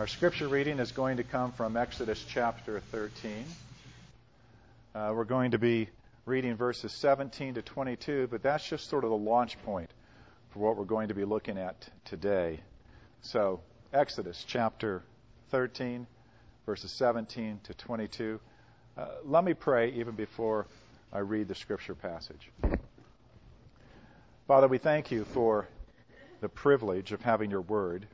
Our scripture reading is going to come from Exodus chapter 13. Uh, we're going to be reading verses 17 to 22, but that's just sort of the launch point for what we're going to be looking at today. So, Exodus chapter 13, verses 17 to 22. Uh, let me pray even before I read the scripture passage. Father, we thank you for the privilege of having your word.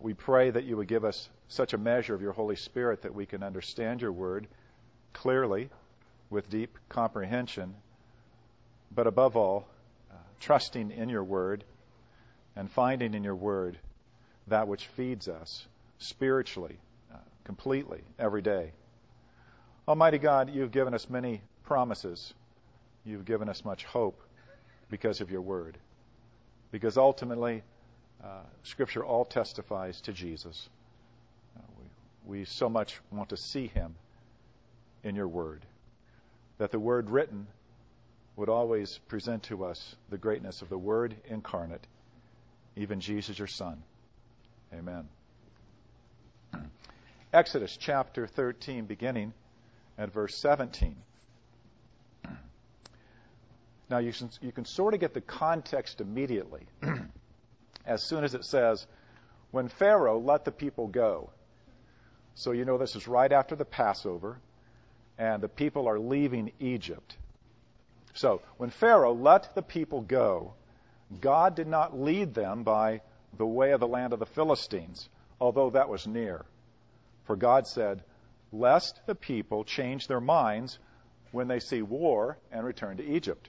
We pray that you would give us such a measure of your Holy Spirit that we can understand your word clearly with deep comprehension, but above all, uh, trusting in your word and finding in your word that which feeds us spiritually, uh, completely, every day. Almighty God, you've given us many promises. You've given us much hope because of your word. Because ultimately, uh, Scripture all testifies to Jesus. Uh, we, we so much want to see him in your word. That the word written would always present to us the greatness of the word incarnate, even Jesus, your Son. Amen. Exodus chapter 13, beginning at verse 17. Now, you can, you can sort of get the context immediately as soon as it says, when Pharaoh let the people go. So you know this is right after the Passover, and the people are leaving Egypt. So when Pharaoh let the people go, God did not lead them by the way of the land of the Philistines, although that was near. For God said, Lest the people change their minds when they see war and return to Egypt.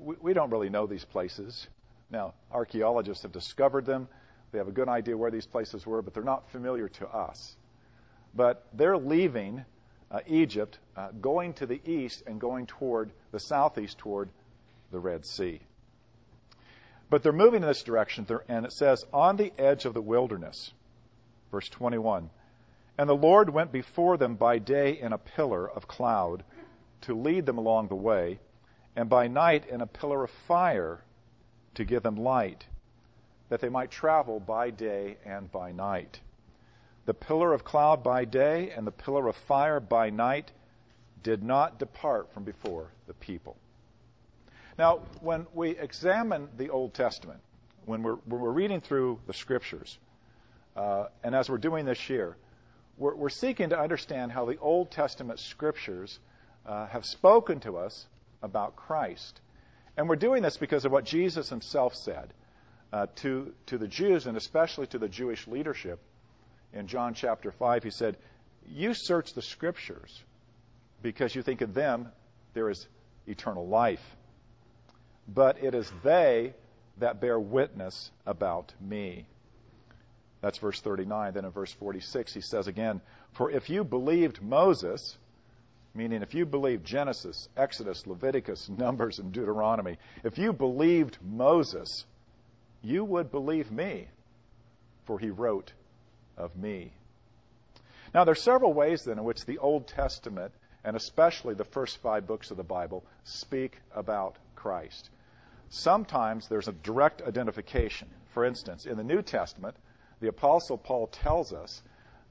we, we don't really know these places. Now, archaeologists have discovered them. They have a good idea where these places were, but they're not familiar to us. But they're leaving uh, Egypt, uh, going to the east and going toward the southeast toward the Red Sea. But they're moving in this direction, and it says, on the edge of the wilderness. Verse 21. And the Lord went before them by day in a pillar of cloud to lead them along the way, and by night in a pillar of fire to give them light, that they might travel by day and by night. The pillar of cloud by day and the pillar of fire by night did not depart from before the people. Now, when we examine the Old Testament, when we're, we're reading through the scriptures, uh, and as we're doing this year, we're, we're, seeking to understand how the Old Testament scriptures uh, have spoken to us about Christ. And we're doing this because of what Jesus himself said uh, to, to the Jews and especially to the Jewish leadership. In John chapter 5, he said, You search the scriptures because you think in them there is eternal life. But it is they that bear witness about me. That's verse 39. Then in verse 46, he says again, For if you believed Moses, Meaning, if you believe Genesis, Exodus, Leviticus, Numbers, and Deuteronomy, if you believed Moses, you would believe me, for he wrote of me. Now, there are several ways then in which the Old Testament, and especially the first five books of the Bible, speak about Christ. Sometimes there's a direct identification. For instance, in the New Testament, the Apostle Paul tells us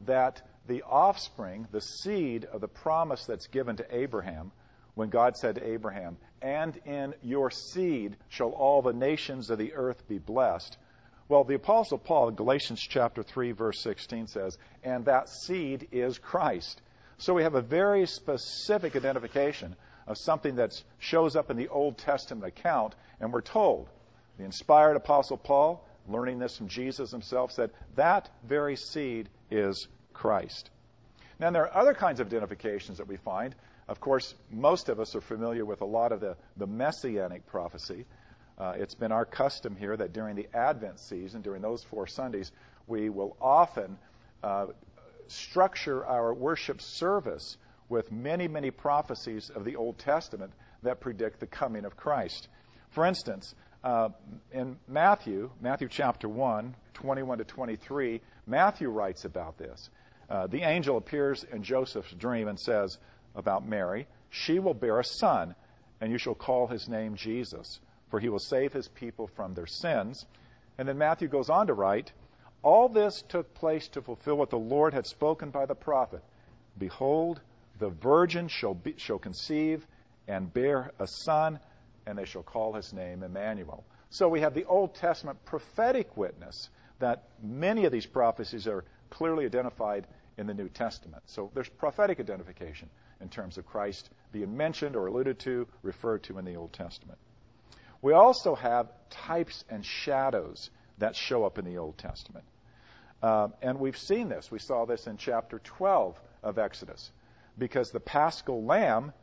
that the offspring, the seed of the promise that's given to Abraham, when God said to Abraham, And in your seed shall all the nations of the earth be blessed. Well, the Apostle Paul in Galatians chapter 3, verse 16 says, And that seed is Christ. So we have a very specific identification of something that shows up in the Old Testament account, and we're told the inspired Apostle Paul, learning this from Jesus himself, said, That very seed is Christ. Now, there are other kinds of identifications that we find. Of course, most of us are familiar with a lot of the, the messianic prophecy. Uh, it's been our custom here that during the Advent season, during those four Sundays, we will often uh, structure our worship service with many, many prophecies of the Old Testament that predict the coming of Christ. For instance, uh, in Matthew, Matthew chapter 1, 21 to 23, Matthew writes about this. Uh, the angel appears in Joseph's dream and says about Mary, She will bear a son, and you shall call his name Jesus, for he will save his people from their sins. And then Matthew goes on to write, All this took place to fulfill what the Lord had spoken by the prophet. Behold, the virgin shall, be, shall conceive and bear a son, and they shall call his name Emmanuel. So we have the Old Testament prophetic witness that many of these prophecies are clearly identified in the New Testament. So there's prophetic identification in terms of Christ being mentioned or alluded to, referred to in the Old Testament. We also have types and shadows that show up in the Old Testament. Um, and we've seen this. We saw this in chapter 12 of Exodus. Because the paschal lamb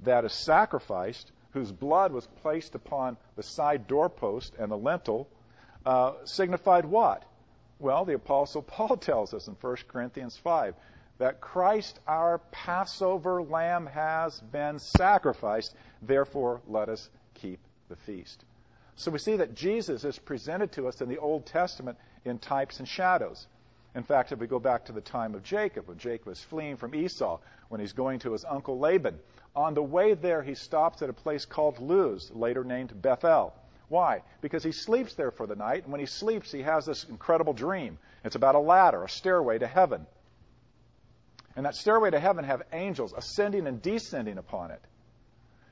that is sacrificed, whose blood was placed upon the side doorpost and the lintel, uh, signified what? Well, the Apostle Paul tells us in 1 Corinthians 5 that Christ, our Passover lamb, has been sacrificed. Therefore, let us keep the feast. So we see that Jesus is presented to us in the Old Testament in types and shadows. In fact, if we go back to the time of Jacob, when Jacob was fleeing from Esau, when he's going to his uncle Laban, on the way there, he stops at a place called Luz, later named Bethel. Why? Because he sleeps there for the night, and when he sleeps, he has this incredible dream. It's about a ladder, a stairway to heaven. And that stairway to heaven have angels ascending and descending upon it.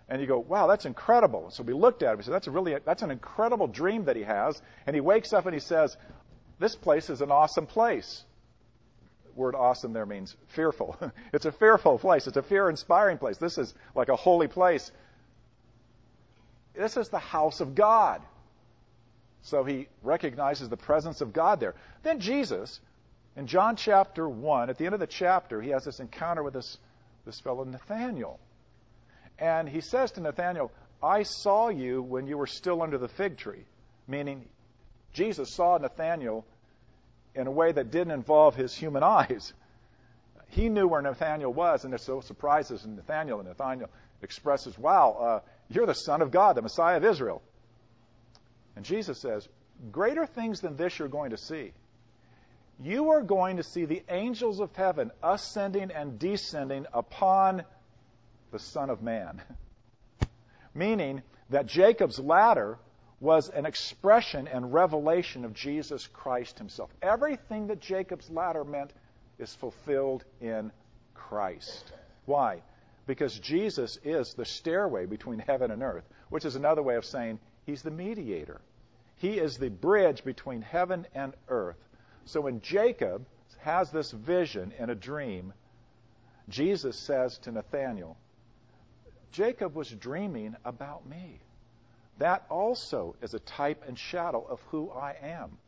And you go, wow, that's incredible. So we looked at it. We said, that's a really, that's an incredible dream that he has. And he wakes up and he says, this place is an awesome place. The word awesome there means fearful. it's a fearful place. It's a fear inspiring place. This is like a holy place. This is the house of God. So he recognizes the presence of God there. Then Jesus, in John chapter 1, at the end of the chapter, he has this encounter with this, this fellow Nathanael. And he says to Nathanael, I saw you when you were still under the fig tree, meaning Jesus saw Nathanael in a way that didn't involve his human eyes. He knew where Nathanael was, and so surprises Nathanael, and Nathanael expresses, Wow, uh, you're the Son of God, the Messiah of Israel. And Jesus says, Greater things than this you're going to see. You are going to see the angels of heaven ascending and descending upon the Son of Man. Meaning that Jacob's ladder was an expression and revelation of Jesus Christ himself. Everything that Jacob's ladder meant is fulfilled in Christ. Why? Because Jesus is the stairway between heaven and earth, which is another way of saying he's the mediator. He is the bridge between heaven and earth. So when Jacob has this vision in a dream, Jesus says to Nathanael, Jacob was dreaming about me. That also is a type and shadow of who I am.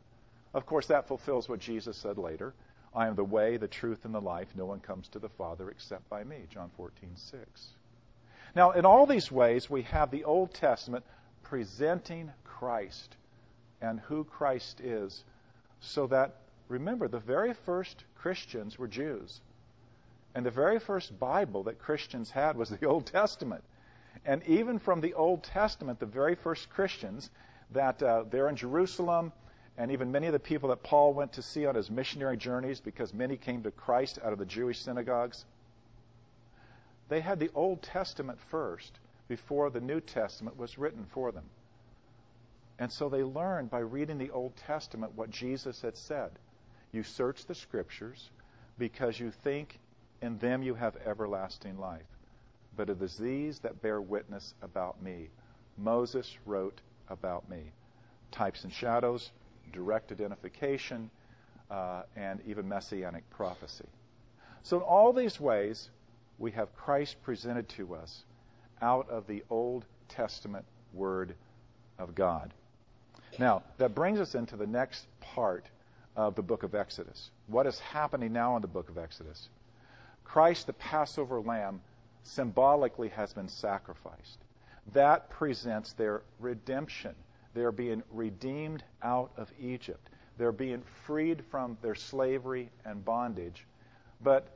Of course, that fulfills what Jesus said later I am the way, the truth, and the life. No one comes to the Father except by me. John 14, 6. Now, in all these ways, we have the Old Testament presenting Christ and who Christ is, so that, remember, the very first Christians were Jews. And the very first Bible that Christians had was the Old Testament. And even from the Old Testament, the very first Christians that uh, they're in Jerusalem, and even many of the people that Paul went to see on his missionary journeys, because many came to Christ out of the Jewish synagogues, they had the Old Testament first before the New Testament was written for them. And so they learned by reading the Old Testament what Jesus had said. You search the Scriptures because you think in them you have everlasting life but it is these that bear witness about me. Moses wrote about me. Types and shadows, direct identification, uh, and even messianic prophecy. So, in all these ways, we have Christ presented to us out of the Old Testament Word of God. Now, that brings us into the next part of the book of Exodus. What is happening now in the book of Exodus? Christ, the Passover lamb, symbolically has been sacrificed. That presents their redemption. They're being redeemed out of Egypt. They're being freed from their slavery and bondage. But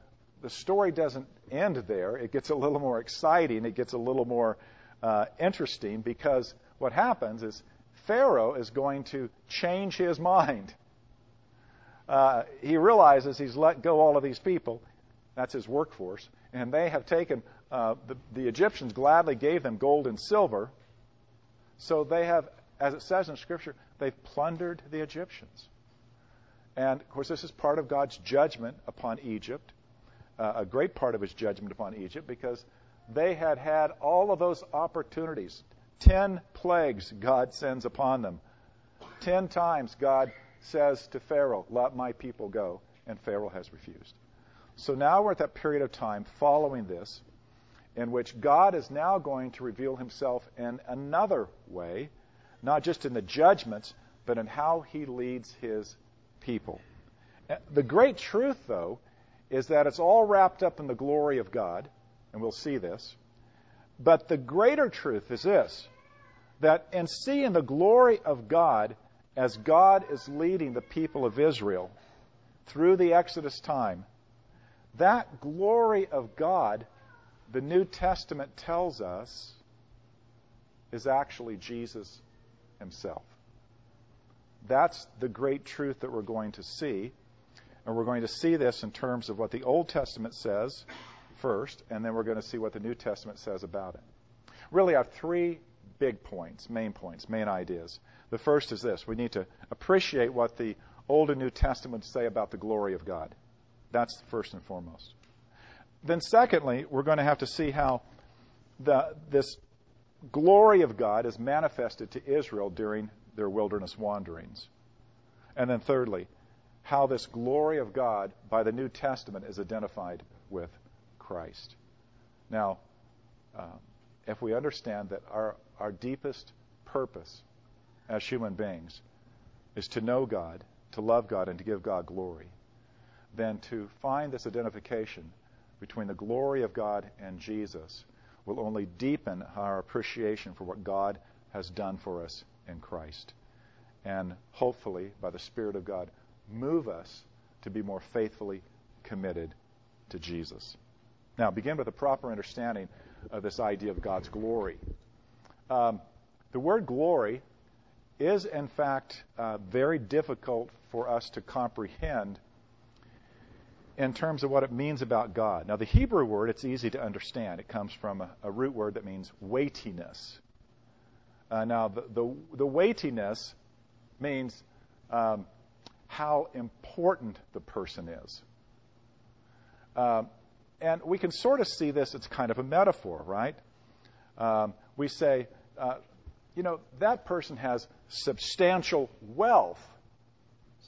the story doesn't end there. It gets a little more exciting. It gets a little more uh, interesting because what happens is Pharaoh is going to change his mind. Uh, he realizes he's let go all of these people. That's his workforce. And they have taken, uh, the, the Egyptians gladly gave them gold and silver. So they have, as it says in Scripture, they've plundered the Egyptians. And of course, this is part of God's judgment upon Egypt, uh, a great part of his judgment upon Egypt, because they had had all of those opportunities. Ten plagues God sends upon them. Ten times God says to Pharaoh, Let my people go. And Pharaoh has refused. So now we're at that period of time following this in which God is now going to reveal himself in another way, not just in the judgments, but in how he leads his people. Uh, the great truth, though, is that it's all wrapped up in the glory of God, and we'll see this. But the greater truth is this that in seeing the glory of God as God is leading the people of Israel through the Exodus time, that glory of God, the New Testament tells us, is actually Jesus himself. That's the great truth that we're going to see. And we're going to see this in terms of what the Old Testament says first, and then we're going to see what the New Testament says about it. Really, I have three big points, main points, main ideas. The first is this we need to appreciate what the Old and New Testament say about the glory of God. That's first and foremost. Then, secondly, we're going to have to see how the, this glory of God is manifested to Israel during their wilderness wanderings. And then, thirdly, how this glory of God by the New Testament is identified with Christ. Now, uh, if we understand that our, our deepest purpose as human beings is to know God, to love God, and to give God glory, then to find this identification between the glory of God and Jesus will only deepen our appreciation for what God has done for us in Christ. And hopefully, by the Spirit of God, move us to be more faithfully committed to Jesus. Now, begin with a proper understanding of this idea of God's glory. Um, the word glory is, in fact, uh, very difficult for us to comprehend in terms of what it means about God. Now, the Hebrew word, it's easy to understand. It comes from a, a root word that means weightiness. Uh, now, the, the, the, weightiness means um, how important the person is. Um, and we can sort of see this, it's kind of a metaphor, right? Um, we say, uh, you know, that person has substantial wealth.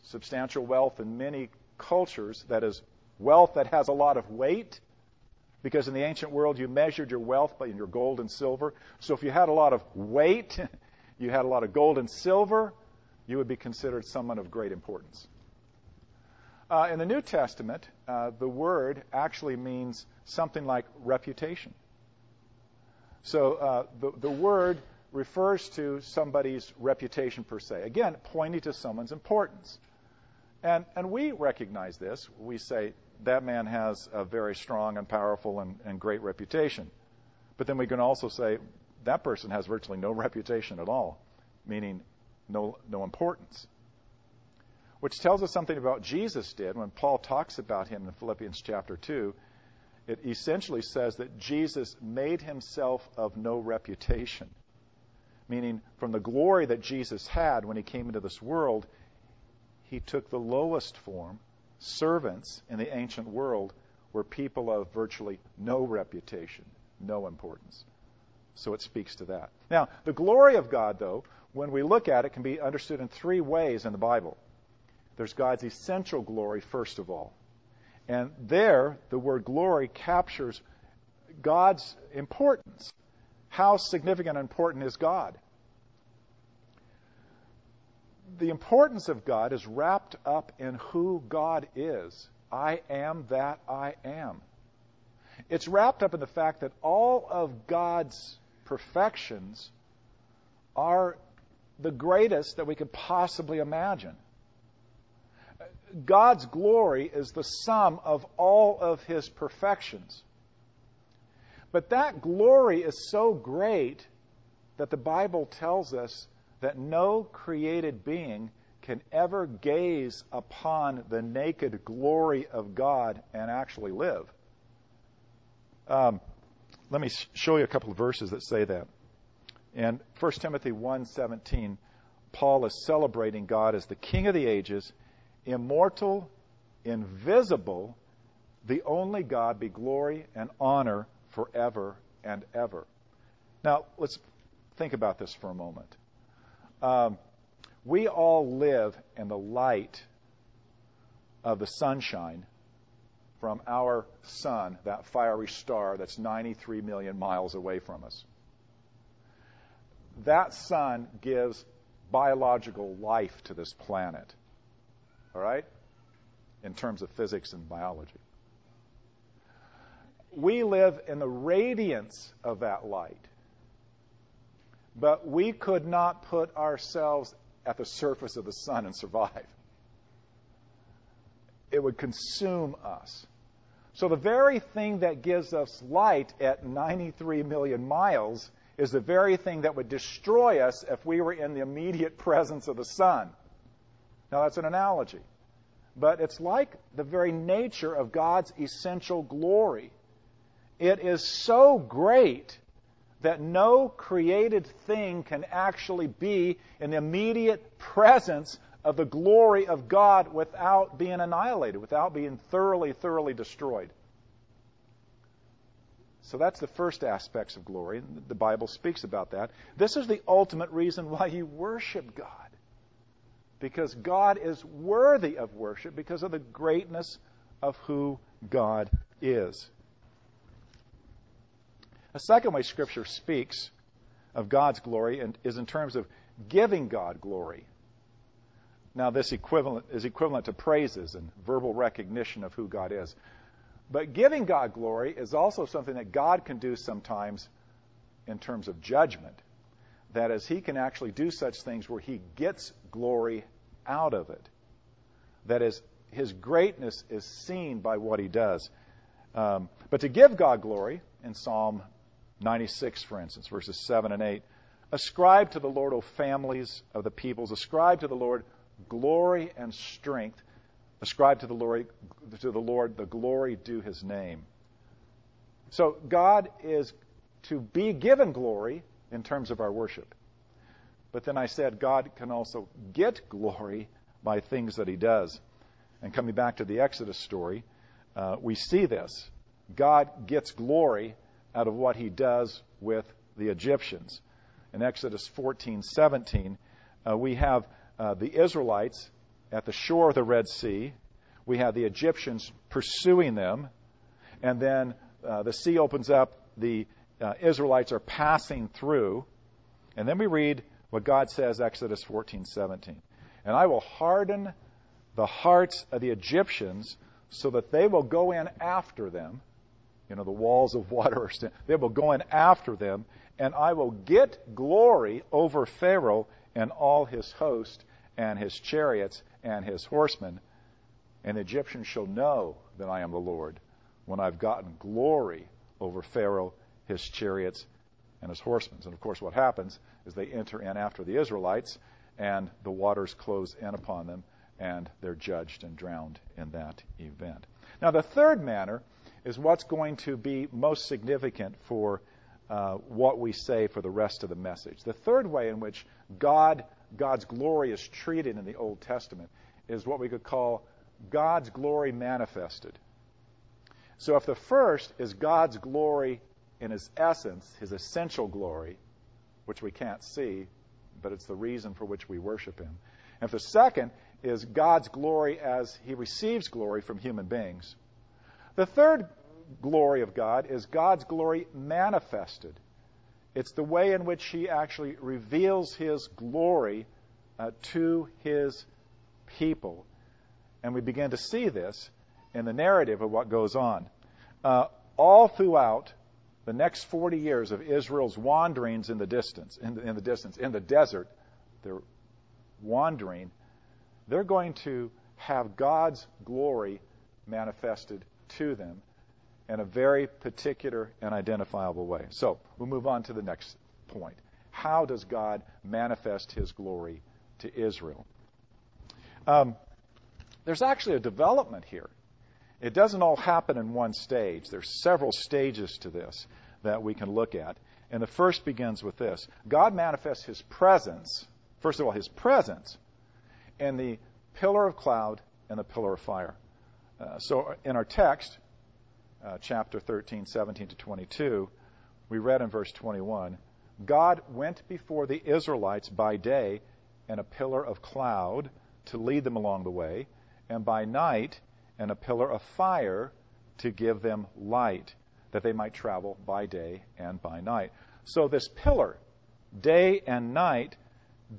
Substantial wealth in many cultures, that is, wealth that has a lot of weight. Because in the ancient world, you measured your wealth by your gold and silver. So if you had a lot of weight, you had a lot of gold and silver, you would be considered someone of great importance. Uh, in the New Testament, uh, the word actually means something like reputation. So uh, the, the word refers to somebody's reputation per se. Again, pointing to someone's importance. And, and we recognize this. We say that man has a very strong and powerful and, and great reputation. But then we can also say that person has virtually no reputation at all, meaning no, no importance which tells us something about Jesus did when Paul talks about him in Philippians chapter 2. It essentially says that Jesus made himself of no reputation, meaning from the glory that Jesus had when he came into this world, he took the lowest form. Servants in the ancient world were people of virtually no reputation, no importance. So it speaks to that. Now, the glory of God, though, when we look at it, can be understood in three ways in the Bible. There's God's essential glory, first of all. And there, the word glory captures God's importance. How significant and important is God? The importance of God is wrapped up in who God is. I am that I am. It's wrapped up in the fact that all of God's perfections are the greatest that we could possibly imagine. God's glory is the sum of all of his perfections. But that glory is so great that the Bible tells us that no created being can ever gaze upon the naked glory of God and actually live. Um, let me show you a couple of verses that say that. In 1 Timothy 1:17, Paul is celebrating God as the King of the ages, immortal, invisible, the only God be glory and honor forever and ever. Now, let's think about this for a moment. Um, we all live in the light of the sunshine from our sun, that fiery star that's 93 million miles away from us. That sun gives biological life to this planet. All right? In terms of physics and biology. We live in the radiance of that light. But we could not put ourselves at the surface of the sun and survive. It would consume us. So the very thing that gives us light at 93 million miles is the very thing that would destroy us if we were in the immediate presence of the sun. Now that's an analogy. But it's like the very nature of God's essential glory. It is so great that no created thing can actually be in the immediate presence of the glory of God without being annihilated, without being thoroughly, thoroughly destroyed. So that's the first aspects of glory. The Bible speaks about that. This is the ultimate reason why you worship God. Because God is worthy of worship because of the greatness of who God is. A second way Scripture speaks of God's glory is in terms of giving God glory. Now, this equivalent is equivalent to praises and verbal recognition of who God is. But giving God glory is also something that God can do sometimes in terms of judgment. That is, He can actually do such things where He gets glory out of it. That is, His greatness is seen by what He does. Um, but to give God glory, in Psalm 96, for instance, verses 7 and 8. Ascribe to the Lord, O families of the peoples, ascribe to the Lord glory and strength. Ascribe to the Lord, to the Lord the glory due his name. So God is to be given glory in terms of our worship. But then I said God can also get glory by things that he does. And coming back to the Exodus story, uh, we see this. God gets glory out of what he does with the Egyptians. In Exodus 14:17, uh, we have uh, the Israelites at the shore of the Red Sea. We have the Egyptians pursuing them, and then uh, the sea opens up. The uh, Israelites are passing through, and then we read what God says, Exodus 14:17, and I will harden the hearts of the Egyptians so that they will go in after them you know, the walls of water are st- they will go in after them, and I will get glory over Pharaoh and all his host and his chariots and his horsemen. And the Egyptians shall know that I am the Lord when I've gotten glory over Pharaoh, his chariots, and his horsemen. And of course, what happens is they enter in after the Israelites, and the waters close in upon them, and they're judged and drowned in that event. Now, the third manner is what's going to be most significant for uh, what we say for the rest of the message. The third way in which God, God's glory is treated in the Old Testament is what we could call God's glory manifested. So if the first is God's glory in his essence, his essential glory, which we can't see, but it's the reason for which we worship him. And if the second is God's glory as he receives glory from human beings, the third glory of God is God's glory manifested. It's the way in which He actually reveals His glory uh, to His people. And we begin to see this in the narrative of what goes on. Uh, all throughout the next 40 years of Israel's wanderings in the distance, in the, in the distance, in the desert, they're wandering, they're going to have God's glory manifested to them in a very particular and identifiable way. So we'll move on to the next point. How does God manifest his glory to Israel? Um, there's actually a development here. It doesn't all happen in one stage. There's several stages to this that we can look at. And the first begins with this God manifests his presence, first of all, his presence, in the pillar of cloud and the pillar of fire. Uh, so in our text, uh, chapter 13, 17 to 22, we read in verse 21 God went before the Israelites by day in a pillar of cloud to lead them along the way, and by night in a pillar of fire to give them light, that they might travel by day and by night. So this pillar, day and night,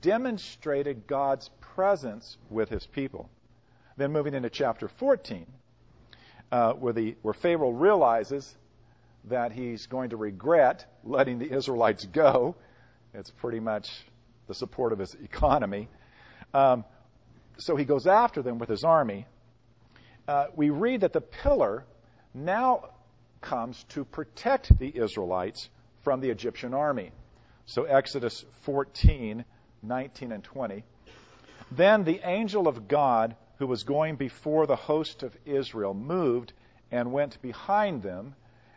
demonstrated God's presence with his people. Then moving into chapter 14, uh, where, the, where Pharaoh realizes that he's going to regret letting the Israelites go. It's pretty much the support of his economy. Um, so he goes after them with his army. Uh, we read that the pillar now comes to protect the Israelites from the Egyptian army. So Exodus 14, 19 and 20. Then the angel of God who was going before the host of Israel moved and went behind them,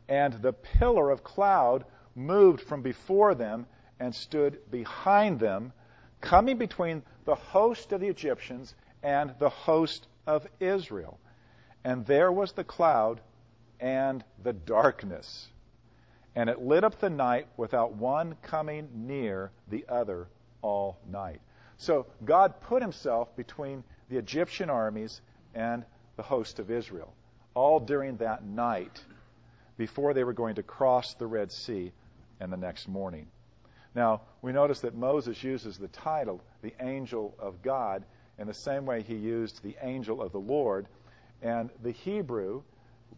and the pillar of cloud moved from before them and stood behind them, coming between the host of the Egyptians and the host of Israel. And there was the cloud and the darkness. And it lit up the night without one coming near the other all night. So God put himself between the Egyptian armies and the host of Israel, all during that night before they were going to cross the Red Sea and the next morning. Now, we notice that Moses uses the title, the angel of God, in the same way he used the angel of the Lord. And the Hebrew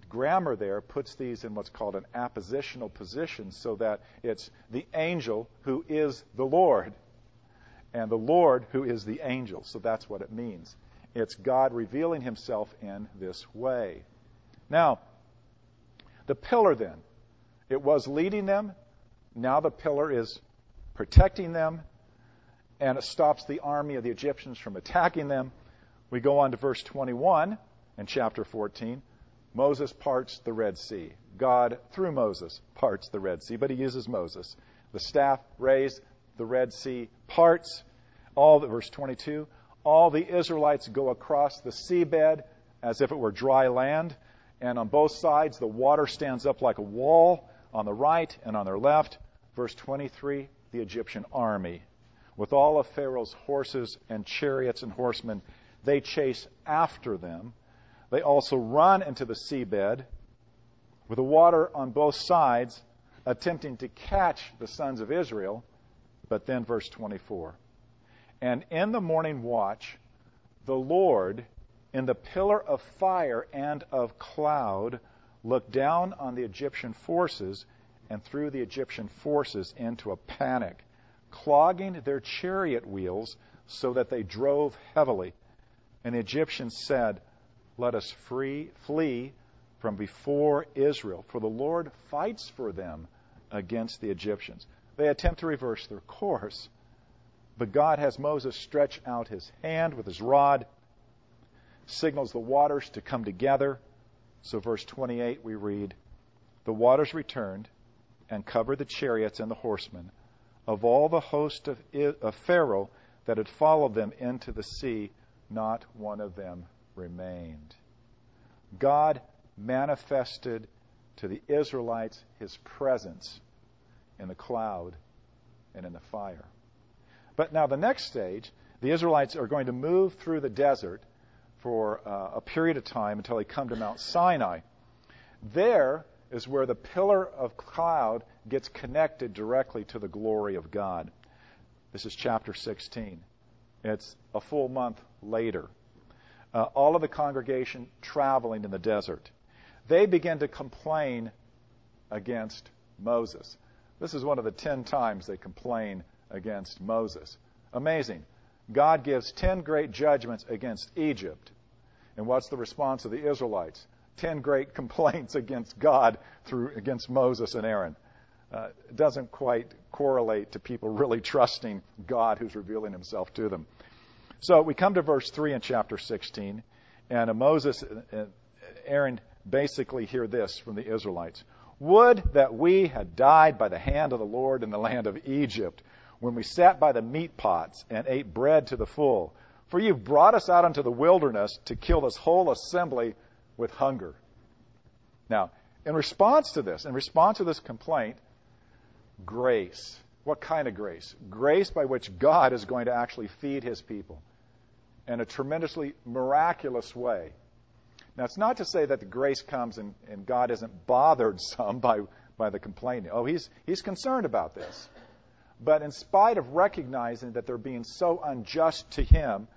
grammar there puts these in what's called an appositional position so that it's the angel who is the Lord and the Lord who is the angel. So that's what it means. It's God revealing himself in this way. Now, the pillar then, it was leading them. Now the pillar is protecting them, and it stops the army of the Egyptians from attacking them. We go on to verse 21 in chapter 14. Moses parts the Red Sea. God, through Moses, parts the Red Sea, but he uses Moses. The staff raised, the Red Sea parts. All the, verse 22, all the Israelites go across the seabed as if it were dry land, and on both sides the water stands up like a wall on the right and on their left. Verse 23, the Egyptian army, with all of Pharaoh's horses and chariots and horsemen, they chase after them. They also run into the seabed with the water on both sides, attempting to catch the sons of Israel. But then, verse 24 And in the morning watch, the Lord, in the pillar of fire and of cloud, looked down on the Egyptian forces and threw the Egyptian forces into a panic, clogging their chariot wheels so that they drove heavily. And the Egyptians said, Let us free, flee from before Israel, for the Lord fights for them against the Egyptians. They attempt to reverse their course, but God has Moses stretch out his hand with his rod, signals the waters to come together. So, verse 28, we read, The waters returned and covered the chariots and the horsemen. Of all the host of, Pharaoh that had followed them into the sea, not one of them remained. God manifested to the Israelites his presence in the cloud and in the fire. But now, the next stage, the Israelites are going to move through the desert for uh, a period of time until they come to Mount Sinai. There, is where the pillar of cloud gets connected directly to the glory of God. This is chapter 16. It's a full month later. Uh, all of the congregation traveling in the desert. They begin to complain against Moses. This is one of the ten times they complain against Moses. Amazing. God gives 10 great judgments against Egypt. And what's the response of the Israelites? 10 great complaints against God through against Moses and Aaron. Uh, doesn't quite correlate to people really trusting God who's revealing himself to them. So we come to verse 3 in chapter 16, and Moses and Aaron basically hear this from the Israelites Would that we had died by the hand of the Lord in the land of Egypt, when we sat by the meat pots and ate bread to the full. For you've brought us out into the wilderness to kill this whole assembly with hunger. Now, in response to this, in response to this complaint, grace. What kind of grace? Grace by which God is going to actually feed his people in a tremendously miraculous way. Now, it's not to say that the grace comes and, and God isn't bothered some by, by the complaining. Oh, he's, he's concerned about this. But in spite of recognizing that they're being so unjust to him,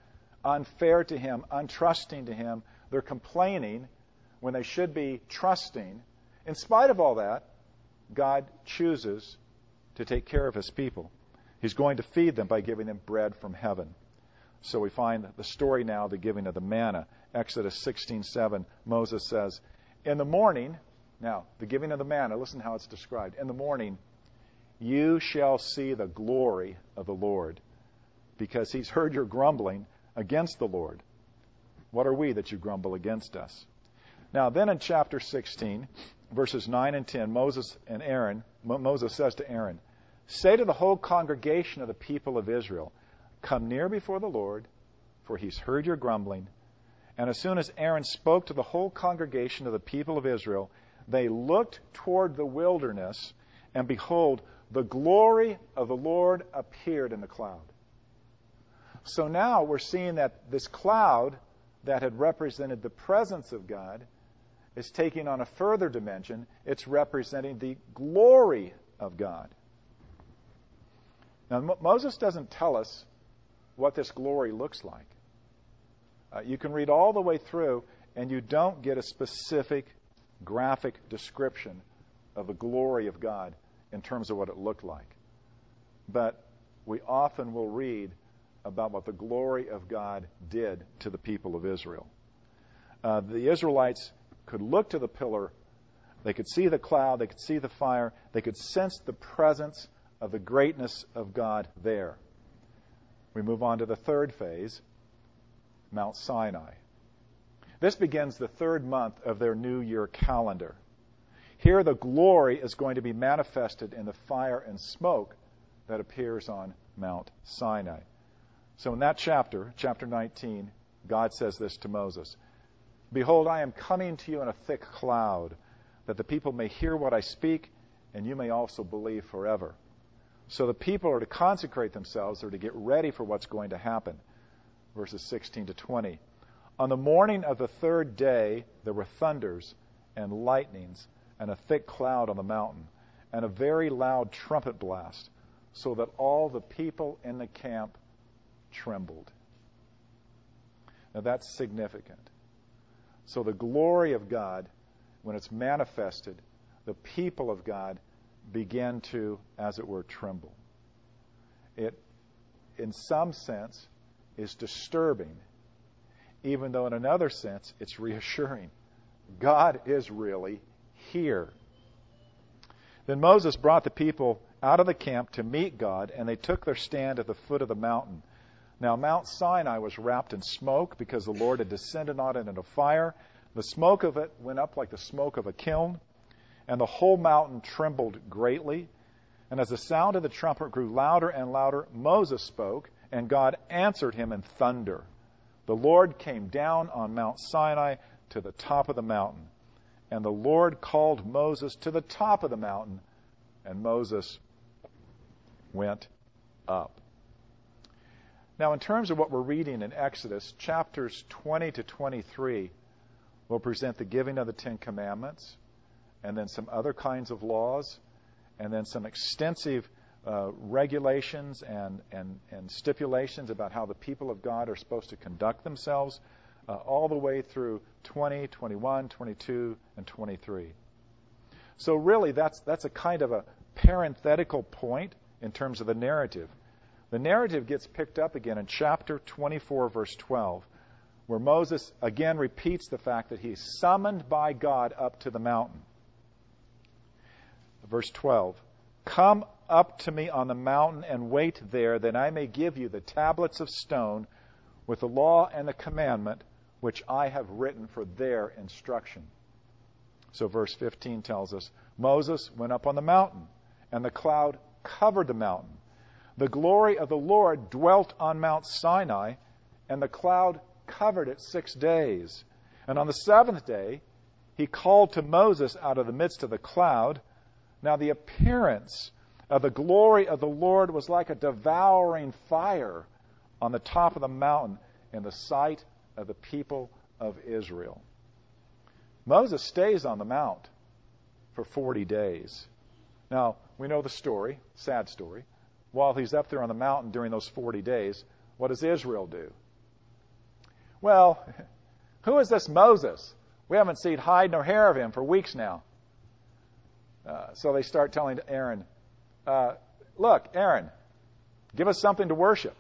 unfair to him, untrusting to him, they're complaining when they should be trusting. In spite of all that, God chooses to take care of his people. He's going to feed them by giving them bread from heaven. So we find the story now, the giving of the manna. Exodus 16:7, Moses says, "In the morning, now the giving of the manna, listen how it's described. In the morning, you shall see the glory of the Lord, because he's heard your grumbling against the Lord. What are we that you grumble against us? Now, then in chapter 16, verses 9 and 10, Moses and Aaron, Moses says to Aaron, Say to the whole congregation of the people of Israel, Come near before the Lord, for he's heard your grumbling. And as soon as Aaron spoke to the whole congregation of the people of Israel, they looked toward the wilderness, and behold, the glory of the Lord appeared in the cloud. So now we're seeing that this cloud that had represented the presence of God is taking on a further dimension. It's representing the glory of God. Now, Moses doesn't tell us what this glory looks like. Uh, you can read all the way through, and you don't get a specific graphic description of the glory of God in terms of what it looked like. But we often will read about what the glory of God did to the people of Israel. Uh, the Israelites could look to the pillar, they could see the cloud, they could see the fire, they could sense the presence of the greatness of God there. We move on to the third phase, Mount Sinai. This begins the third month of their new year calendar. Here, the glory is going to be manifested in the fire and smoke that appears on Mount Sinai. So, in that chapter, chapter 19, God says this to Moses Behold, I am coming to you in a thick cloud, that the people may hear what I speak, and you may also believe forever. So, the people are to consecrate themselves, they're to get ready for what's going to happen. Verses 16 to 20. On the morning of the third day, there were thunders and lightnings and a thick cloud on the mountain, and a very loud trumpet blast, so that all the people in the camp trembled. Now that's significant. So the glory of God, when it's manifested, the people of God begin to, as it were, tremble. It, in some sense, is disturbing, even though in another sense it's reassuring. God is really here. Then Moses brought the people out of the camp to meet God, and they took their stand at the foot of the mountain. Now, Mount Sinai was wrapped in smoke because the Lord had descended on it in a fire. The smoke of it went up like the smoke of a kiln, and the whole mountain trembled greatly. And as the sound of the trumpet grew louder and louder, Moses spoke, and God answered him in thunder. The Lord came down on Mount Sinai to the top of the mountain. And the Lord called Moses to the top of the mountain, and Moses went up. Now, in terms of what we're reading in Exodus, chapters 20 to 23 will present the giving of the Ten Commandments, and then some other kinds of laws, and then some extensive uh, regulations and, and, and stipulations about how the people of God are supposed to conduct themselves uh, all the way through 20, 21, 22, and 23. So really, that's that's a kind of a parenthetical point in terms of the narrative. the narrative gets picked up again in chapter 24, verse 12, where Moses again repeats the fact that he's summoned by God up to the mountain. Verse 12 Come up to me on the mountain and wait there, that I may give you the tablets of stone with the law and the commandment which I have written for their instruction. So, verse 15 tells us Moses went up on the mountain, and the cloud covered the mountain. The glory of the Lord dwelt on Mount Sinai, and the cloud covered it six days. And on the seventh day, he called to Moses out of the midst of the cloud. Now, the appearance of the glory of the Lord was like a devouring fire on the top of the mountain in the sight of the people of Israel. Moses stays on the mount for 40 days. Now, we know the story, sad story. While he's up there on the mountain during those 40 days, what does Israel do? Well, who is this Moses? We haven't seen hide nor hair of him for weeks now. Uh, so they start telling Aaron, uh, Look, Aaron, give us something to worship.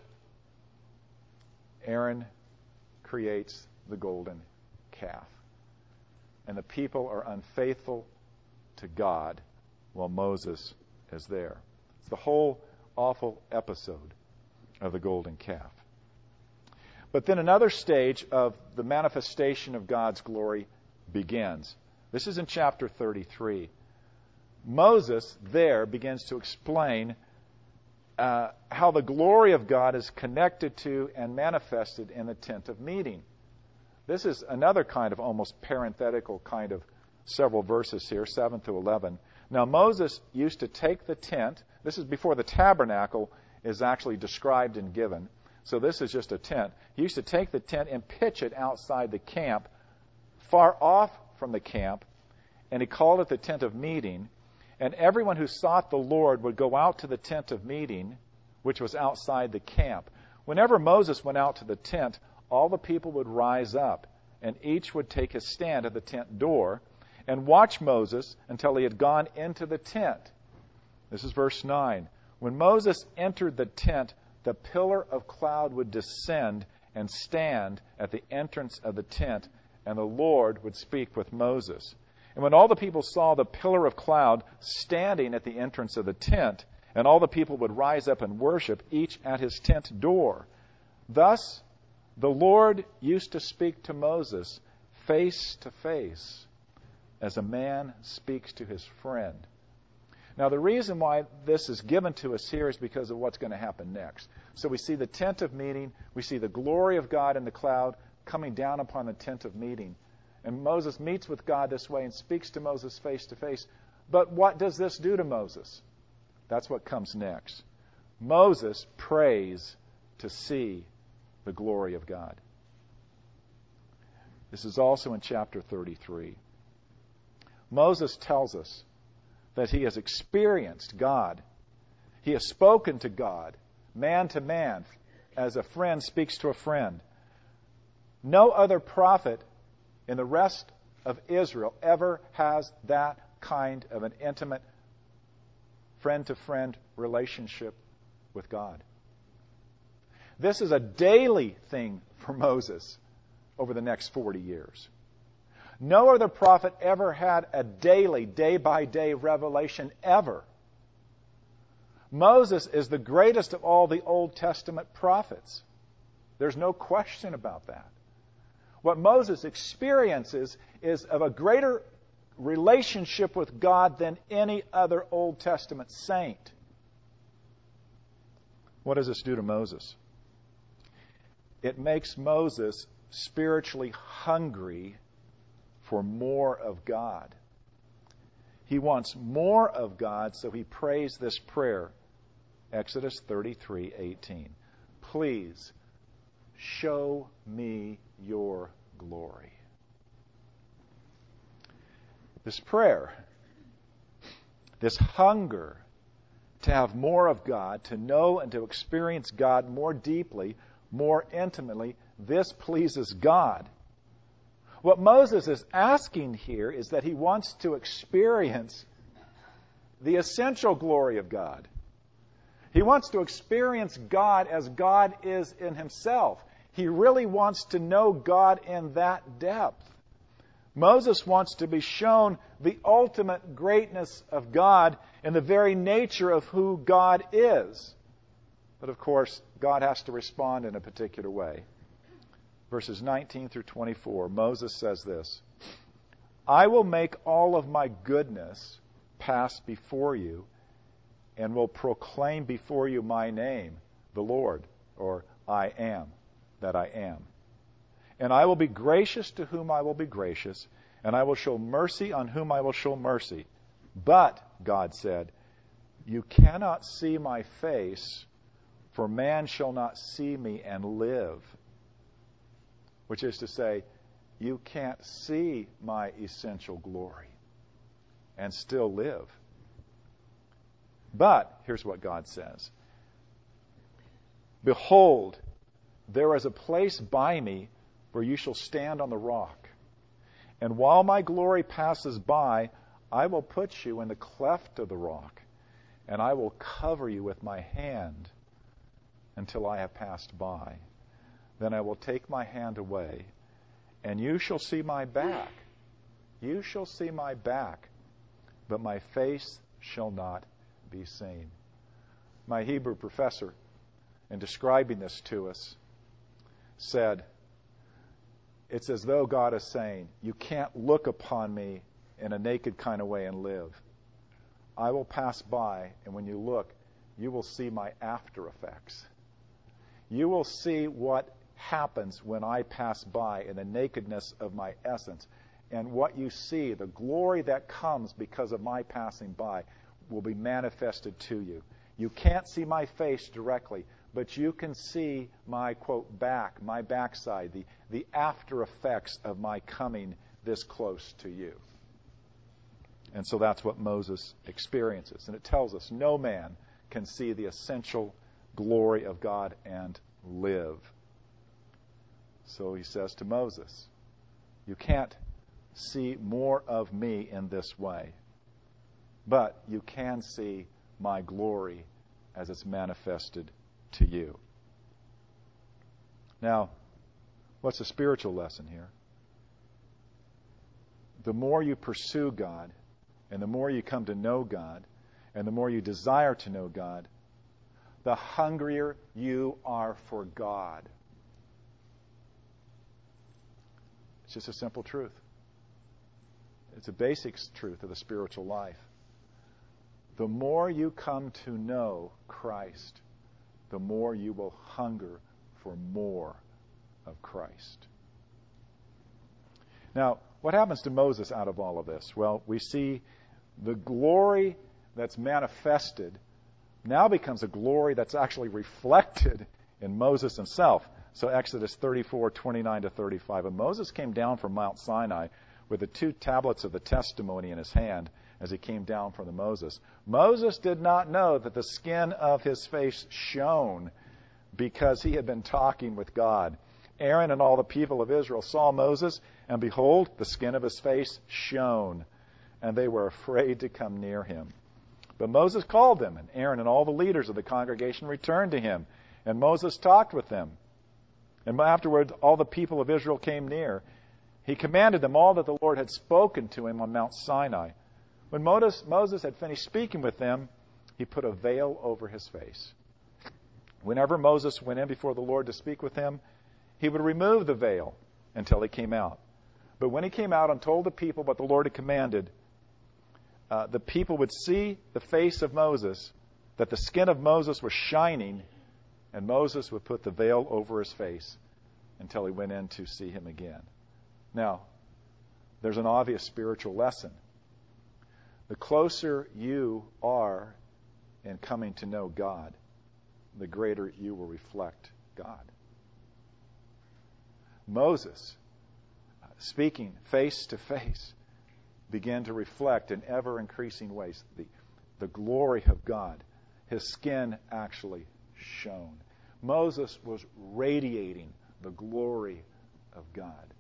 Aaron creates the golden calf. And the people are unfaithful to God while Moses is there. It's the whole awful episode of the golden calf. But then another stage of the manifestation of God's glory begins. This is in chapter 33. Moses there begins to explain uh, how the glory of God is connected to and manifested in the tent of meeting. This is another kind of almost parenthetical kind of several verses here, 7 to 11. Now, Moses used to take the tent, this is before the tabernacle is actually described and given. So, this is just a tent. He used to take the tent and pitch it outside the camp, far off from the camp, and he called it the tent of meeting. And everyone who sought the Lord would go out to the tent of meeting, which was outside the camp. Whenever Moses went out to the tent, all the people would rise up, and each would take his stand at the tent door and watch Moses until he had gone into the tent. This is verse 9. When Moses entered the tent, the pillar of cloud would descend and stand at the entrance of the tent, and the Lord would speak with Moses. And when all the people saw the pillar of cloud standing at the entrance of the tent, and all the people would rise up and worship, each at his tent door. Thus, the Lord used to speak to Moses face to face, as a man speaks to his friend. Now, the reason why this is given to us here is because of what's going to happen next. So we see the tent of meeting, we see the glory of God in the cloud coming down upon the tent of meeting. And Moses meets with God this way and speaks to Moses face to face. But what does this do to Moses? That's what comes next. Moses prays to see the glory of God. This is also in chapter 33. Moses tells us that he has experienced God. He has spoken to God, man to man, as a friend speaks to a friend. No other prophet in the rest of Israel ever has that kind of an intimate friend to friend relationship with God. This is a daily thing for Moses over the next 40 years. No other prophet ever had a daily, day by day revelation ever. Moses is the greatest of all the Old Testament prophets. There's no question about that. What Moses experiences is of a greater relationship with God than any other Old Testament saint. What does this do to Moses? It makes Moses spiritually hungry for more of God. He wants more of God, so he prays this prayer. Exodus 33:18. Please show me your glory. This prayer, this hunger to have more of God, to know and to experience God more deeply, more intimately, this pleases God. What Moses is asking here is that he wants to experience the essential glory of God. He wants to experience God as God is in himself. He really wants to know God in that depth. Moses wants to be shown the ultimate greatness of God and the very nature of who God is. But of course, God has to respond in a particular way. Verses 19 through 24, Moses says this I will make all of my goodness pass before you and will proclaim before you my name, the Lord, or I am that I am. And I will be gracious to whom I will be gracious, and I will show mercy on whom I will show mercy. But, God said, you cannot see my face, for man shall not see me and live. Which is to say, you can't see my essential glory and still live. But here's what God says Behold, there is a place by me where you shall stand on the rock. And while my glory passes by, I will put you in the cleft of the rock, and I will cover you with my hand until I have passed by. Then I will take my hand away, and you shall see my back. You shall see my back, but my face shall not be seen. My Hebrew professor, in describing this to us, said, It's as though God is saying, You can't look upon me in a naked kind of way and live. I will pass by, and when you look, you will see my after effects. You will see what happens when I pass by in the nakedness of my essence. And what you see, the glory that comes because of my passing by, will be manifested to you. You can't see my face directly, but you can see my, quote, back, my backside, the, the after effects of my coming this close to you. And so that's what Moses experiences. And it tells us no man can see the essential glory of God and live. So he says to Moses, You can't see more of me in this way but you can see my glory as it's manifested to you. Now, what's the spiritual lesson here? The more you pursue God, and the more you come to know God, and the more you desire to know God, the hungrier you are for God. It's just a simple truth. It's a basic truth of the spiritual life the more you come to know Christ, the more you will hunger for more of Christ. Now, what happens to Moses out of all of this? Well, we see the glory that's manifested now becomes a glory that's actually reflected in Moses himself. So Exodus 34, 29 to 35. And Moses came down from Mount Sinai with the two tablets of the testimony in his hand as he came down from the Moses. Moses did not know that the skin of his face shone because he had been talking with God. Aaron and all the people of Israel saw Moses, and behold, the skin of his face shone, and they were afraid to come near him. But Moses called them, and Aaron and all the leaders of the congregation returned to him, and Moses talked with them. And afterward, all the people of Israel came near. He commanded them all that the Lord had spoken to him on Mount Sinai. When Moses had finished speaking with them, he put a veil over his face. Whenever Moses went in before the Lord to speak with him, he would remove the veil until he came out. But when he came out and told the people what the Lord had commanded, uh, the people would see the face of Moses, that the skin of Moses was shining, and Moses would put the veil over his face until he went in to see him again. Now, there's an obvious spiritual lesson the closer you are in coming to know God, the greater you will reflect God. Moses, speaking face to face, began to reflect in ever increasing ways the, the glory of God. His skin actually shone. Moses was radiating the glory of God.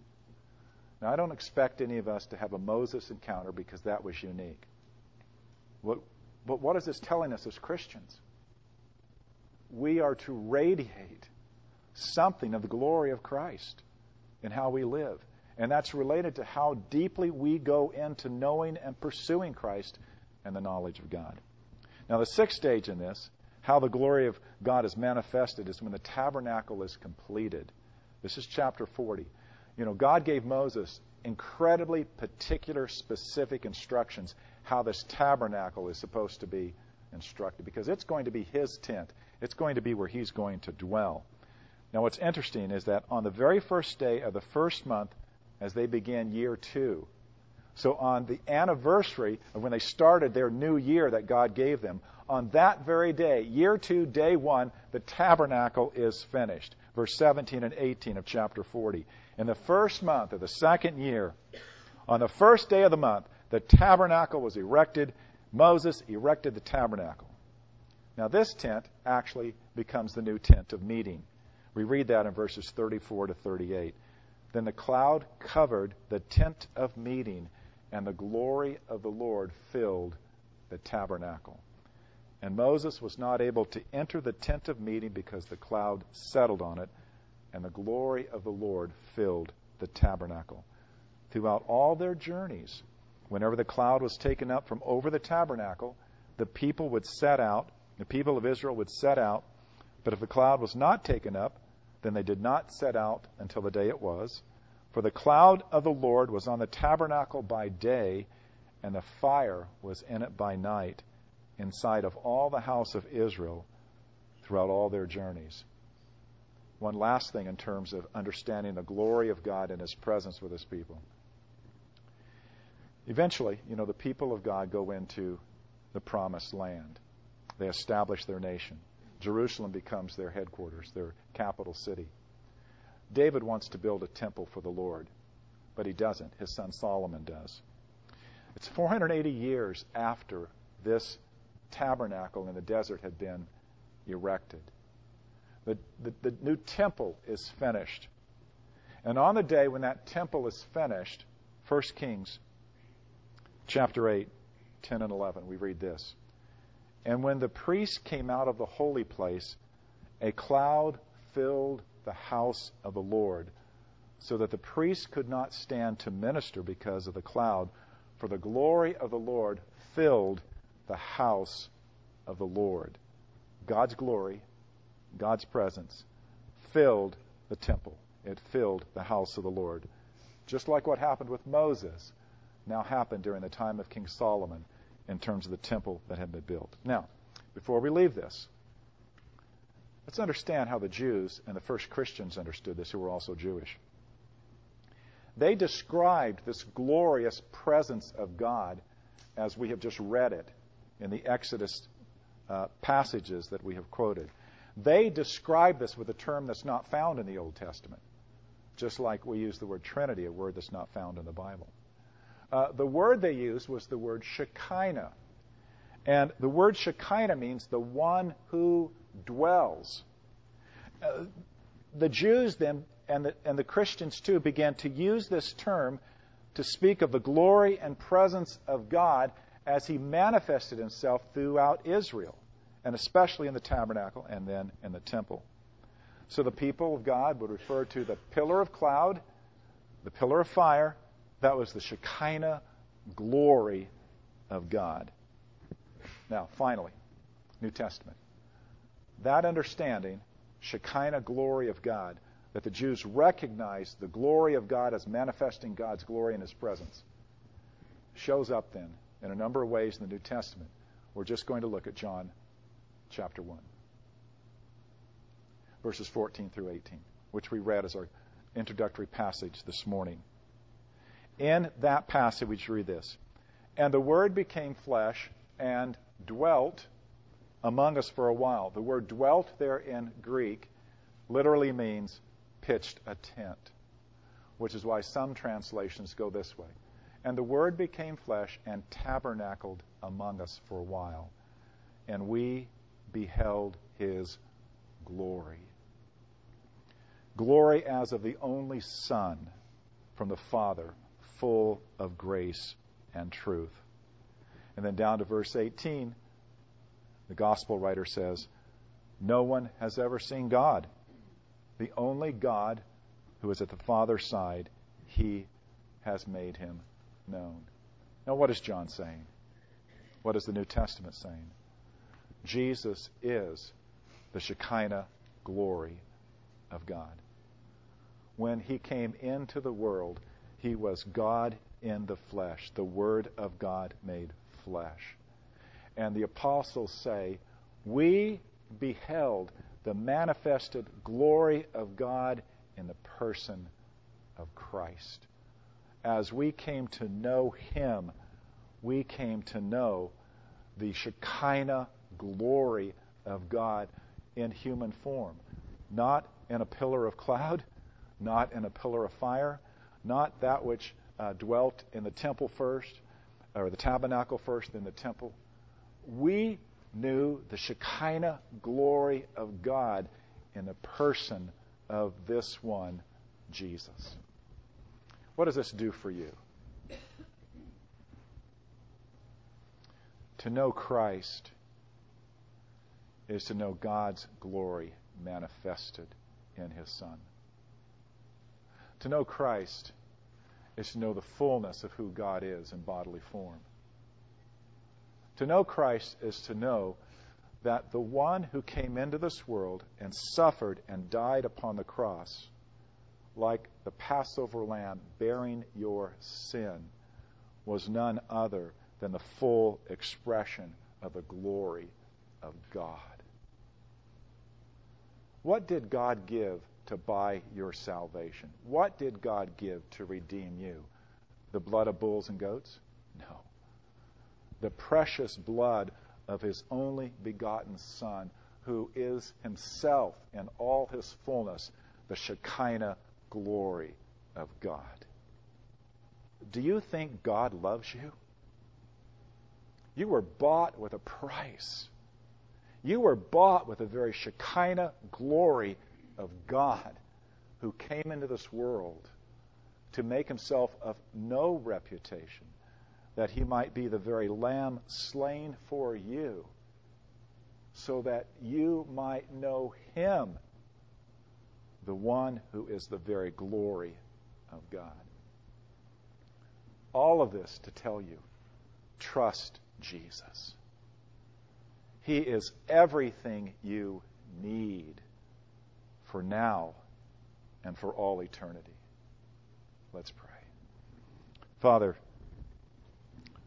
Now, I don't expect any of us to have a Moses encounter because that was unique. What, but what is this telling us as Christians? we are to radiate something of the glory of Christ in how we live. And that's related to how deeply we go into knowing and pursuing Christ and the knowledge of God. Now, the sixth stage in this, how the glory of God is manifested, is when the tabernacle is completed. This is chapter 40. You know, God gave Moses incredibly particular, specific instructions how this tabernacle is supposed to be instructed because it's going to be his tent. It's going to be where he's going to dwell. Now, what's interesting is that on the very first day of the first month, as they began year two, so on the anniversary of when they started their new year that God gave them, on that very day, year two, day one, the tabernacle is finished. Verse 17 and 18 of chapter 40. In the first month of the second year, on the first day of the month, the tabernacle was erected. Moses erected the tabernacle. Now, this tent actually becomes the new tent of meeting. We read that in verses 34 to 38. Then the cloud covered the tent of meeting, and the glory of the Lord filled the tabernacle. And Moses was not able to enter the tent of meeting because the cloud settled on it, and the glory of the Lord filled the tabernacle. Throughout all their journeys, whenever the cloud was taken up from over the tabernacle, the people would set out, the people of Israel would set out, but if the cloud was not taken up, then they did not set out until the day it was. For the cloud of the Lord was on the tabernacle by day, and the fire was in it by night, in sight of all the house of Israel throughout all their journeys. One last thing in terms of understanding the glory of God and His presence with His people. Eventually, you know, the people of God go into the promised land. They establish their nation. Jerusalem becomes their headquarters, their capital city. David wants to build a temple for the Lord, but he doesn't. His son Solomon does. It's 480 years after this tabernacle in the desert had been erected. The, the, the, new temple is finished. And on the day when that temple is finished, 1 Kings chapter 8, 10 and 11, we read this. And when the priest came out of the holy place, a cloud filled the house of the Lord, so that the priest could not stand to minister because of the cloud, for the glory of the Lord filled the house of the Lord. God's glory, God's presence, filled the temple. It filled the house of the Lord. Just like what happened with Moses, now happened during the time of King Solomon in terms of the temple that had been built. Now, before we leave this, let's understand how the Jews and the first Christians understood this, who were also Jewish. They described this glorious presence of God as we have just read it in the Exodus uh, passages that we have quoted. They describe this with a term that's not found in the Old Testament, just like we use the word Trinity, a word that's not found in the Bible. Uh, the word they used was the word Shekinah. And the word Shekinah means the one who dwells. Uh, the Jews then, and the, and the Christians too, began to use this term to speak of the glory and presence of God as he manifested himself throughout Israel, and especially in the tabernacle and then in the temple. So the people of God would refer to the pillar of cloud, the pillar of fire, that was the Shekinah glory of God. Now, finally, New Testament. That understanding, Shekinah glory of God, that the Jews recognized the glory of God as manifesting God's glory in His presence, shows up then in a number of ways in the New Testament. We're just going to look at John chapter 1, verses 14 through 18, which we read as our introductory passage this morning in that passage, we read this. And the Word became flesh and dwelt among us for a while. The word dwelt there in Greek literally means pitched a tent, which is why some translations go this way. And the Word became flesh and tabernacled among us for a while, and we beheld his glory. Glory as of the only Son from the Father full of grace and truth. And then down to verse 18, the gospel writer says, No one has ever seen God. The only God who is at the Father's side, he has made him known. Now, what is John saying? What is the New Testament saying? Jesus is the Shekinah glory of God. When he came into the world, he was God in the flesh, the Word of God made flesh. And the apostles say, We beheld the manifested glory of God in the person of Christ. As we came to know Him, we came to know the Shekinah glory of God in human form. Not in a pillar of cloud, not in a pillar of fire, not that which uh, dwelt in the temple first, or the tabernacle first, then the temple. We knew the Shekinah glory of God in the person of this one, Jesus. What does this do for you? To know Christ is to know God's glory manifested in His Son. To know Christ is to know the fullness of who God is in bodily form. To know Christ is to know that the one who came into this world and suffered and died upon the cross, like the Passover lamb bearing your sin, was none other than the full expression of the glory of God. What did God give to buy your salvation? What did God give to redeem you? The blood of bulls and goats? No. The precious blood of his only begotten Son, who is himself in all his fullness the Shekinah glory of God. Do you think God loves you? You were bought with a price. You were bought with the very Shekinah glory of God who came into this world to make himself of no reputation, that he might be the very lamb slain for you, so that you might know him, the one who is the very glory of God. All of this to tell you trust Jesus. He is everything you need for now and for all eternity. Let's pray. Father,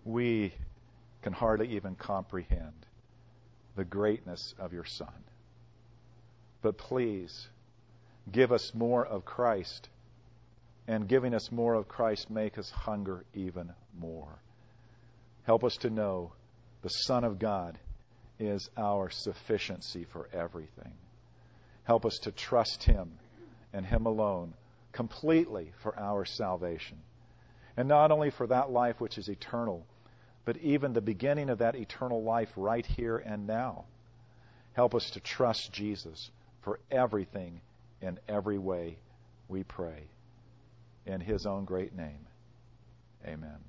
we can hardly even comprehend the greatness of your Son. But please, give us more of Christ, and giving us more of Christ, make us hunger even more. Help us to know the Son of God is our sufficiency for everything. Help us to trust Him and Him alone completely for our salvation. And not only for that life which is eternal, but even the beginning of that eternal life right here and now. Help us to trust Jesus for everything in every way, we pray. In His own great name, amen.